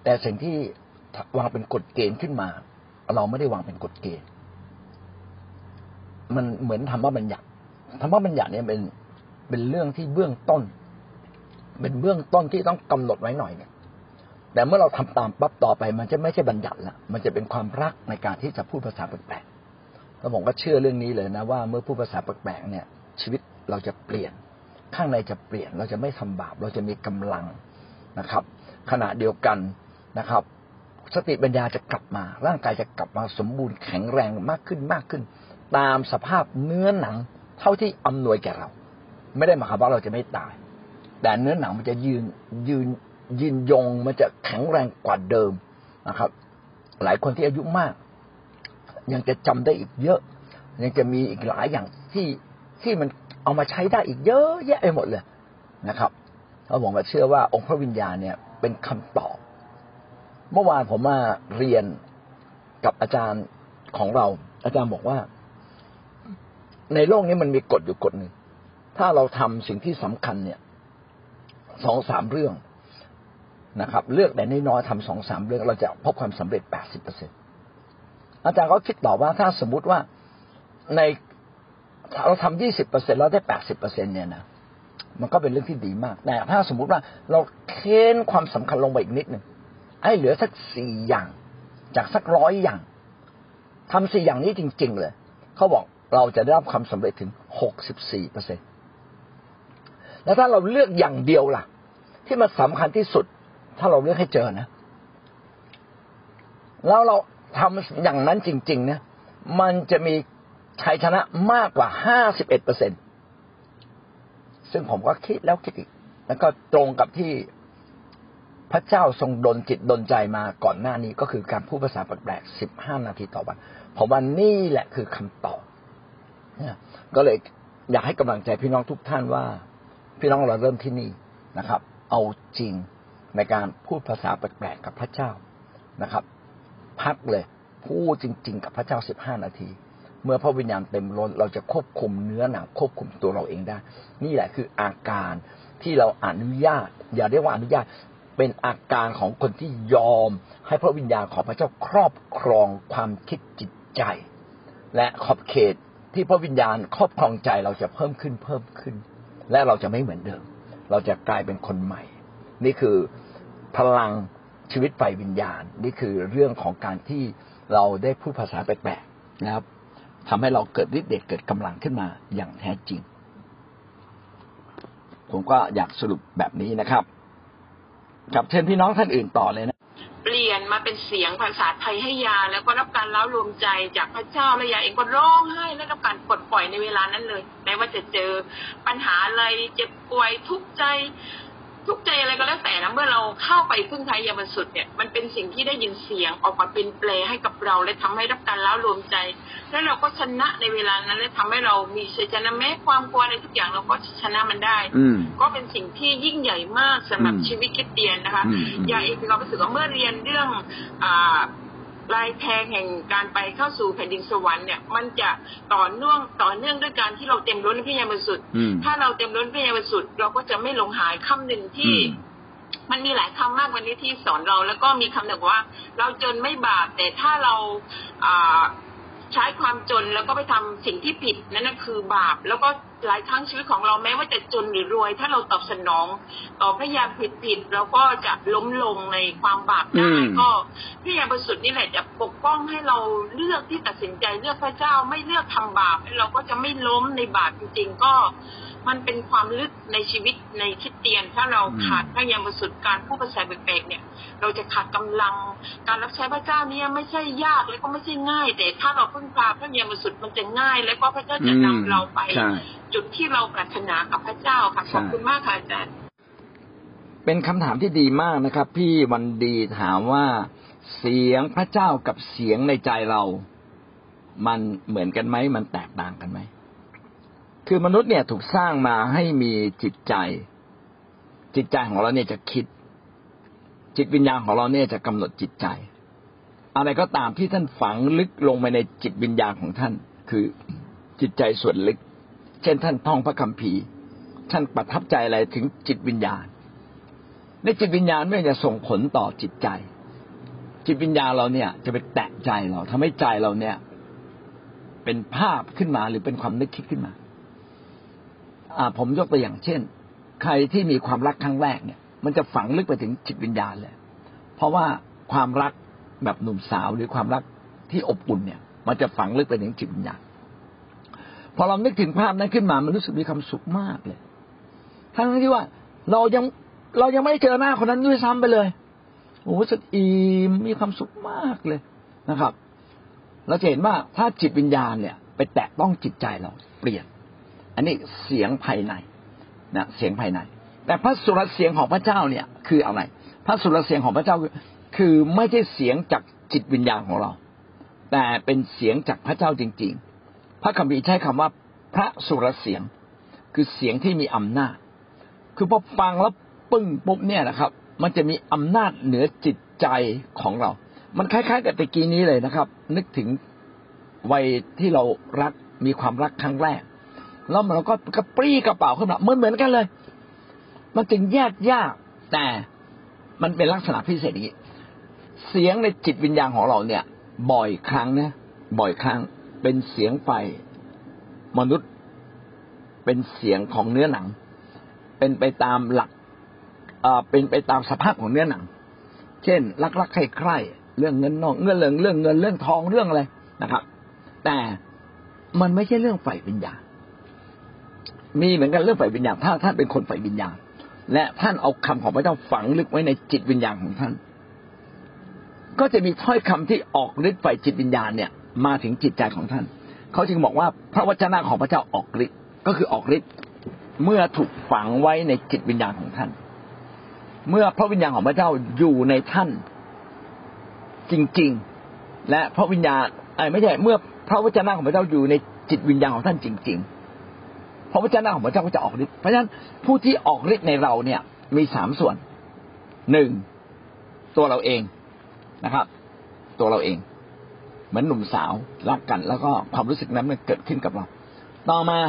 แต่สิ่งที่วางเป็นกฎเกณฑ์ขึ้นมา เราไม่ได้วางเป็นกฎเกณฑ์ มันเหมือนธรรมบัญญัติธรรมบัญญัติเนี่ยเป็นเป็นเรื่องที่เบื้องต้น เป็นเบื้องต้นที่ต้องกำหนดไว้หน่อยเนี่ยแต่เมื่อเราทำตามปั๊บต่อไป มันจะไม่ใช่บัญญัติละมันจะเป็นความรักในการที่จะพูดภาษาแปลกๆแล้วผมก็เชื่อเรื่องนี้เลยนะว่าเมื่อพูดภาษาแปลกๆเนี่ย ชีวิต เราจะเปลี่ยน ข้างในจะเปลี่ยน เราจะไม่ทำบาป เราจะมีกำลังนะครับ ขณะเดียวกันนะครับ สติปัญญาจะกลับมา ร่างกายจะกลับมาสมบูรณ์แข็งแรงมากขึ้นมากขึ้น ตามสภาพเนื้อหนังเท่าที่อำนวยแก่เรา ไม่ได้หมายความว่าเราจะไม่ตาย แต่เนื้อหนังมันจะยืนยืนยืนยงมันจะแข็งแรงกว่าเดิมนะครับ หลายคนที่อายุมาก ยังจะจำได้อีกเยอะ ยังจะมีอีกหลายอย่างที่ที่มัน เอามาใช้ได้อีกเยอะแยะไปหมดเลยนะครับเพราผมก็เชื่อว่าองค์พระวิญญาณเนี่ยเป็นคำตอบ เมื่อวานผมมาเรียนกับอาจารย์ของเรา อาจารย์บอกว่า ในโลกนี้มันมีกฎอยู่กฎหนึ่งถ้าเราทำสิ่งที่สำคัญเนี่ยสองสามเรื่องนะครับ เลือกแต่น้อยๆทำสองสามเรื่องเราจะพบความสำเร็จแปดสิบเปอร์เซ็นอาจารย์ก็คิดต่อว่าถ้าสมมุติว่าใน เราทำยี่สิบเปอร์เซ็นแล้วได้แปดสิบเปอร์เซ็นเนี่ยนะมันก็เป็นเรื่องที่ดีมาก แต่ถ้าสมมุติว่าเราเค้นความสำคัญลงไปอีกนิดหนึ่งให้เหลือสักสี่อย่าง จากสักร้อยอย่างทำสี่อย่างนี้จริง ๆ เลย เขาบอกเราจะได้รับความสำเร็จถึงหกสิบสี่เปอร์เซ็นแล้วถ้าเราเลือกอย่างเดียวล่ะ ที่มันสำคัญที่สุด ถ้าเราเลือกให้เจอนะ แล้วเราทำอย่างนั้นจริง ๆ เนี่ยมันจะมี ชัยชนะมากกว่าห้าสิบเอ็ดเปอร์เซ็นซึ่งผมก็คิดแล้วคิดอีก แล้วก็ตรงกับที่พระเจ้าทรงดลจิตดลใจมาก่อนหน้านี้ก็คือการพูดภาษาแปลกๆสิบห้านาทีต่อวัน ผมว่านี่แหละคือคำตอบก็เลยอยากให้กำลังใจพี่น้องทุกท่านว่า พี่น้องเราเริ่มที่นี่นะครับ เอาจริงในการพูดภาษาแปลกๆกับพระเจ้านะครับ พักเลยพูดจริง ๆ กับพระเจ้าสิบห้านาที เมื่อพระวิญญาณเต็มล้นเราจะควบคุมเนื้อหนังควบคุมตัวเราเองได้ นี่แหละคืออาการที่เราอนุญาต อย่าเรียกว่าอนุญาตเป็นอาการของคนที่ยอมให้พระวิญญาณของพระเจ้าครอบครองความคิดจิตใจ และขอบเขตที่พระวิญญาณครอบครองใจเราจะเพิ่มขึ้นเพิ่มขึ้น และเราจะไม่เหมือนเดิม เราจะกลายเป็นคนใหม่ นี่คือพลังชีวิตไฟวิญญาณ นี่คือเรื่องของการที่เราได้พูดภาษาแปลกๆนะครับ ทำให้เราเกิดฤทธิ์เดชเกิดกำลังขึ้นมาอย่างแท้จริง ผมก็อยากสรุปแบบนี้นะครับ กับเชิญพี่น้องท่านอื่นต่อเลยนะ เปลี่ยนมาเป็นเสียงภาษาไทยให้ยา แล้วก็รับการเล้ารวมใจจากพระเจ้าและยาเองก็ร้องไห้และรับการปลดปล่อยในเวลานั้นเลยแม้ว่าจะเจอปัญหาอะไรเจ็บป่วยทุกข์ใจ ทุกข์ใจอะไรก็แล้วแต่นะเมื่อเราเข้าไปพึ่งพายาบรรสุดเนี่ยมันเป็นสิ่งที่ได้ยินเสียงออกมาเป็นแปลให้กับเรา และทำให้รับการเล้ารวมใจ แล้วเราก็ชนะในเวลานั้นและทำให้เรามีชัยชนะแม้ความกลัวในทุกอย่างเราก็ชนะมันได้อืมก็เป็นสิ่งที่ยิ่งใหญ่มากสำหรับอืมชีวิตคริดเตียนนะคะอืมอืมยาเองมีความรู้สึกว่าเมื่อเรียนเรื่องอ่า ลายแทงแห่งการไปเข้าสู่แผ่นดินสวรรค์เนี่ยมันจะต่อเนื่องต่อเนื่องด้วยการที่เราเต็มล้นในพระยาบริสุทธิ์อืมถ้าเราเต็มล้นพระยาบริสุทธิ์เราก็จะไม่หลงหายคำหนึ่งที่อืมมันมีหลายคำมากวันนี้ที่สอนเรา แล้วก็มีคำหนึ่งว่า เราจนไม่บาปแต่ถ้าเราอ่าใช้ความจนแล้วก็ไปทำสิ่งที่ผิดนั่นนะคือบาป แล้วก็ หลายครั้งชีวิตของเราแม้ว่าจะจนหรือรวย ถ้าเราตอบสนองต่อพระยาผิดผิดๆเราก็จะล้มลงในความบาปได้อืมก็พระยาบริสุทธิ์นี่แหละจะปกป้องให้เราเลือกที่ตัดสินใจเลือกพระเจ้าไม่เลือกทำบาปเราก็จะไม่ล้มในบาปจริง ๆ ก็ มันเป็นความลึกในชีวิตในคริดเตียน ถ้าเราอืมขาดพระยาบริสุทธิ์การพูดภาษาแปลกๆเนี่ย เราจะขาดกำลัง การรับใช้พระเจ้าเนี่ยไม่ใช่ยากและก็ไม่ใช่ง่าย แต่ถ้าเราพึ่งพาพระยาบริสุทธิ์มันจะง่าย และก็พระเจ้าจะนำเราไปใช่จุดที่เราปรารถนากับพระเจ้าค่ะขอบคุณมากค่ะอาจารย์เป็นคำถามที่ดีมากนะครับ พี่วันดีถามว่าเสียงพระเจ้ากับเสียงในใจเรา มันเหมือนกันไหมมันแตกต่างกันไหม คือมนุษย์เนี่ยถูกสร้างมาให้มีจิตใจ จิตใจของเราเนี่ยจะคิด จิตวิญญาณของเราเนี่ยจะกำหนดจิตใจ อะไรก็ตามที่ท่านฝังลึกลงไปในจิตวิญญาณของท่าน คือจิตใจส่วนลึก เช่น ท่านท่องพระคัมภีร์ ท่านประทับใจอะไรถึงจิตวิญญาณในจิตวิญญาณไม่จะส่งผลต่อจิตใจ จิตวิญญาณเราเนี่ย จะไปแตะใจเราทำให้ใจเราเนี่ย เป็นภาพขึ้นมาหรือเป็นความนึกคิดขึ้นมา ผมยกตัวอย่างเช่น ใครที่มีความรักครั้งแรกเนี่ย มันจะฝังลึกไปถึงจิตวิญญาณเลย เพราะว่าความรักแบบหนุ่มสาวหรือความรักที่อบอุ่นเนี่ย มันจะฝังลึกไปถึงจิตวิญญาณพอเรานึกถึงภาพนั้นขึ้นมา มันรู้สึกมีความสุขมากเลย ทั้งที่ว่าเรายังเรายังไม่เจอหน้าคนนั้นด้วยซ้ำไปเลยโอ้รู้สึกอิ่มมีความสุขมากเลยนะครับ เราจะเห็นว่าถ้าจิตวิญญาณเนี่ย ไปแตะต้องจิตใจเราเปลี่ยน อันนี้เสียงภายในนะเสียงภายใน แต่พระสุรเสียงของพระเจ้าเนี่ยคืออะไร พระสุรเสียงของพระเจ้าคือคือไม่ใช่เสียงจากจิตวิญญาณของเรา แต่เป็นเสียงจากพระเจ้าจริง ๆ พระคัมภีร์ใช้คำว่าพระสุรเสียง คือเสียงที่มีอำนาจ คือพอฟังแล้วปึ้งปุ๊บเนี่ยนะครับ มันจะมีอำนาจเหนือจิตใจของเรา มันคล้าย ๆ กับตะกี้นี้เลยนะครับ นึกถึงวัยที่เรารักมีความรักครั้งแรก แล้วเราก็กระปรี้กระเป๋าขึ้นมาเหมือนเหมือนกันเลย มันจึงแยกยากแต่มันเป็นลักษณะพิเศษนี้ เสียงในจิตวิญญาณของเราเนี่ย บ่อยครั้งนะบ่อยครั้งเป็นเสียงไฟมนุษย์เป็นเสียงของเนื้อหนัง เป็นไปตามหลักเป็นไปตามสภาพของเนื้อหนัง เช่นรักรักใคร่ใคร่เรื่องเงินนองเงินเหลืองเรื่องเงินเรื่องทองเรื่องอะไรนะครับ แต่มันไม่ใช่เรื่องฝ่ายวิญญาณ มีเหมือนกันเรื่องฝ่ายวิญญาณถ้าท่านเป็นคนฝ่ายวิญญาณและท่านเอาคำของพระเจ้าฝังลึกไว้ในจิตวิญญาณของท่าน ก็จะมีถ้อยคำที่ออกฤทธิ์ฝ่ายจิตวิญญาณเนี่ย มาถึงจิตใจของท่าน เขาจึงบอกว่าพระวจนะของพระเจ้าออกฤทธิ์ก็คือออกฤทธิ์เมื่อถูกฝังไว้ในจิตวิญญาณของท่าน เมื่อพระวิญญาณของพระเจ้าอยู่ในท่านจริง ๆ และพระวิญญาณไอ้ไม่ใช่เมื่อพระวจนะของพระเจ้าอยู่ในจิตวิญญาณของท่านจริง ๆ พระวจนะของพระเจ้าก็จะออกฤทธิ์เพราะฉะนั้นผู้ที่ออกฤทธิ์ในเราเนี่ยมีสามส่วนหนึ่งตัวเราเองนะครับ ตัวเราเองเหมือนหนุ่มสาวรักกัน แล้วก็ความรู้สึกนั้นมันเกิดขึ้นกับเรา ต่อมา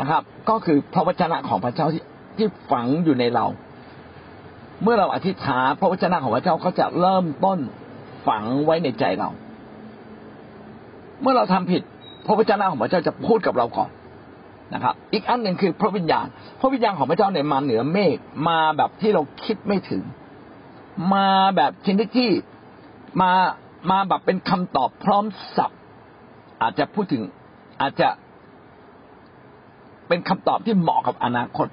นะครับ ก็คือพระวจนะของพระเจ้าที่ที่ฝังอยู่ในเรา เมื่อเราอธิษฐานพระวจนะของพระเจ้าก็จะเริ่มต้นฝังไว้ในใจเรา เมื่อเราทำผิด พระวจนะของพระเจ้าจะพูดกับเราก่อน นะครับ อีกอันหนึ่งคือพระวิญญาณ พระวิญญาณของพระเจ้าเนี่ยมาเหนือเมฆมาแบบที่เราคิดไม่ถึง มาแบบชนิดที่มามาแบบเป็นคำตอบพร้อมสับอาจจะพูดถึงอาจจะเป็นคำตอบที่เหมาะกับอนาคต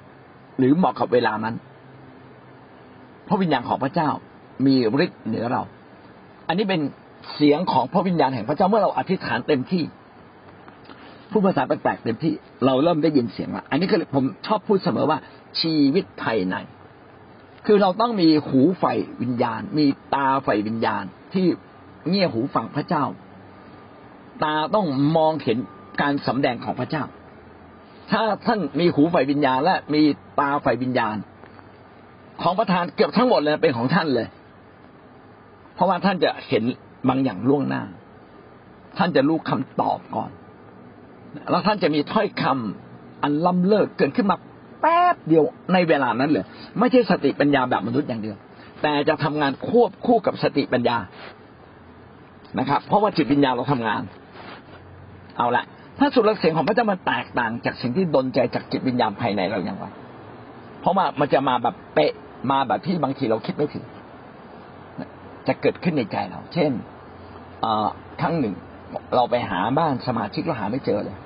หรือเหมาะกับเวลานั้น พระวิญญาณของพระเจ้ามีฤทธิ์เหนือเรา อันนี้เป็นเสียงของพระวิญญาณแห่งพระเจ้าเมื่อเราอธิษฐานเต็มที่ พูดภาษาแปลกๆเต็มที่เราเริ่มได้ยินเสียงละอันนี้คือผมชอบพูดเสมอว่าชีวิตภายใน คือเราต้องมีหูไฟวิญญาณ มีตาไฟวิญญาณ ที่เงี่ยหูฟังพระเจ้า ตาต้องมองเห็นการสำแดงของพระเจ้า ถ้าท่านมีหูไฟวิญญาณ และมีตาไฟวิญญาณ ของประธานเกือบทั้งหมดเลยเป็นของท่านเลย เพราะว่าท่านจะเห็นบางอย่างล่วงหน้า ท่านจะรู้คำตอบก่อน แล้วท่านจะมีถ้อยคำอันล้ำเลิศเกิดขึ้นมาแป๊บเดียวในเวลานั้นเลยไม่ใช่สติปัญญาแบบมนุษย์อย่างเดียว แต่จะทำงานควบคู่กับสติปัญญานะครับ เพราะว่าจิตวิญญาเราทำงาน เอาละถ้าสุรเสียงของพระเจ้ามันแตกต่างจากสิ่งที่ดนใจจากจิตวิญญาณภายในเราอย่างไรเพราะว่ามันจะมาแบบเป๊ะมาแบบที่บางทีเราคิดไม่ถึงจะเกิดขึ้นในใจเรา เช่นครั้งหนึ่ง เราไปหาบ้านสมาชิกเราหาไม่เจอเลย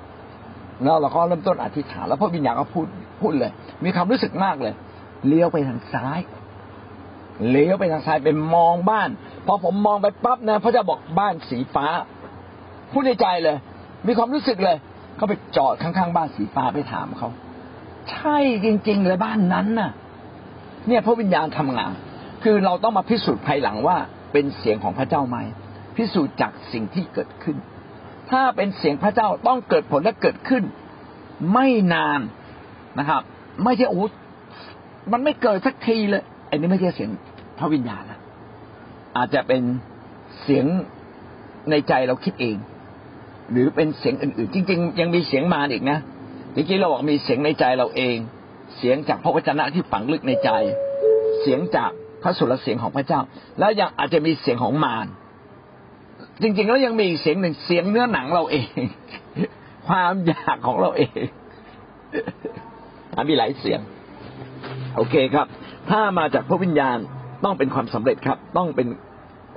แล้วเราก็เริ่มต้นอธิษฐานแล้วพระวิญญาณก็พูดพูดเลย มีความรู้สึกมากเลย เลี้ยวไปทางซ้ายเลี้ยวไปทางซ้ายไปมองบ้านพอผมมองไปปั๊บนะพระเจ้าบอกบ้านสีฟ้าพูดในใจเลย มีความรู้สึกเลยก็ไปจอดข้างๆบ้านสีฟ้าไปถามเขาใช่จริงๆเลยบ้านนั้นน่ะ เนี่ยพระวิญญาณทำงาน คือเราต้องมาพิสูจน์ภายหลังว่าเป็นเสียงของพระเจ้าไหม พิสูจน์จากสิ่งที่เกิดขึ้น ถ้าเป็นเสียงพระเจ้าต้องเกิดผลและเกิดขึ้น ไม่นานนะครับ ไม่ใช่โอ้มันไม่เกิดสักทีเลยอันนี้ไม่ใช่เสียงพระวิญญาณนะอาจจะเป็นเสียงในใจเราคิดเอง หรือเป็นเสียงอื่น ๆ จริง ๆ ยังมีเสียงมาอีกนะเมื่อกี้เราบอกมีเสียงในใจเราเอง เสียงจากพระวจนะที่ฝังลึกในใจ เสียงจากพระสุรเสียงของพระเจ้า แล้วยังอาจจะมีเสียงของมาร จริงๆแล้วยังมีอีกเสียงหนึ่งเสียงเนื้อหนังเราเอง ความอยากของเราเองมีหลายเสียง โอเคครับ ถ้ามาจากพระวิญญาณต้องเป็นความสำเร็จครับ ต้องเป็น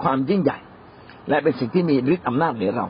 ความยิ่งใหญ่ และเป็นสิ่งที่มีฤทธิ์อำนาจเหนือเรา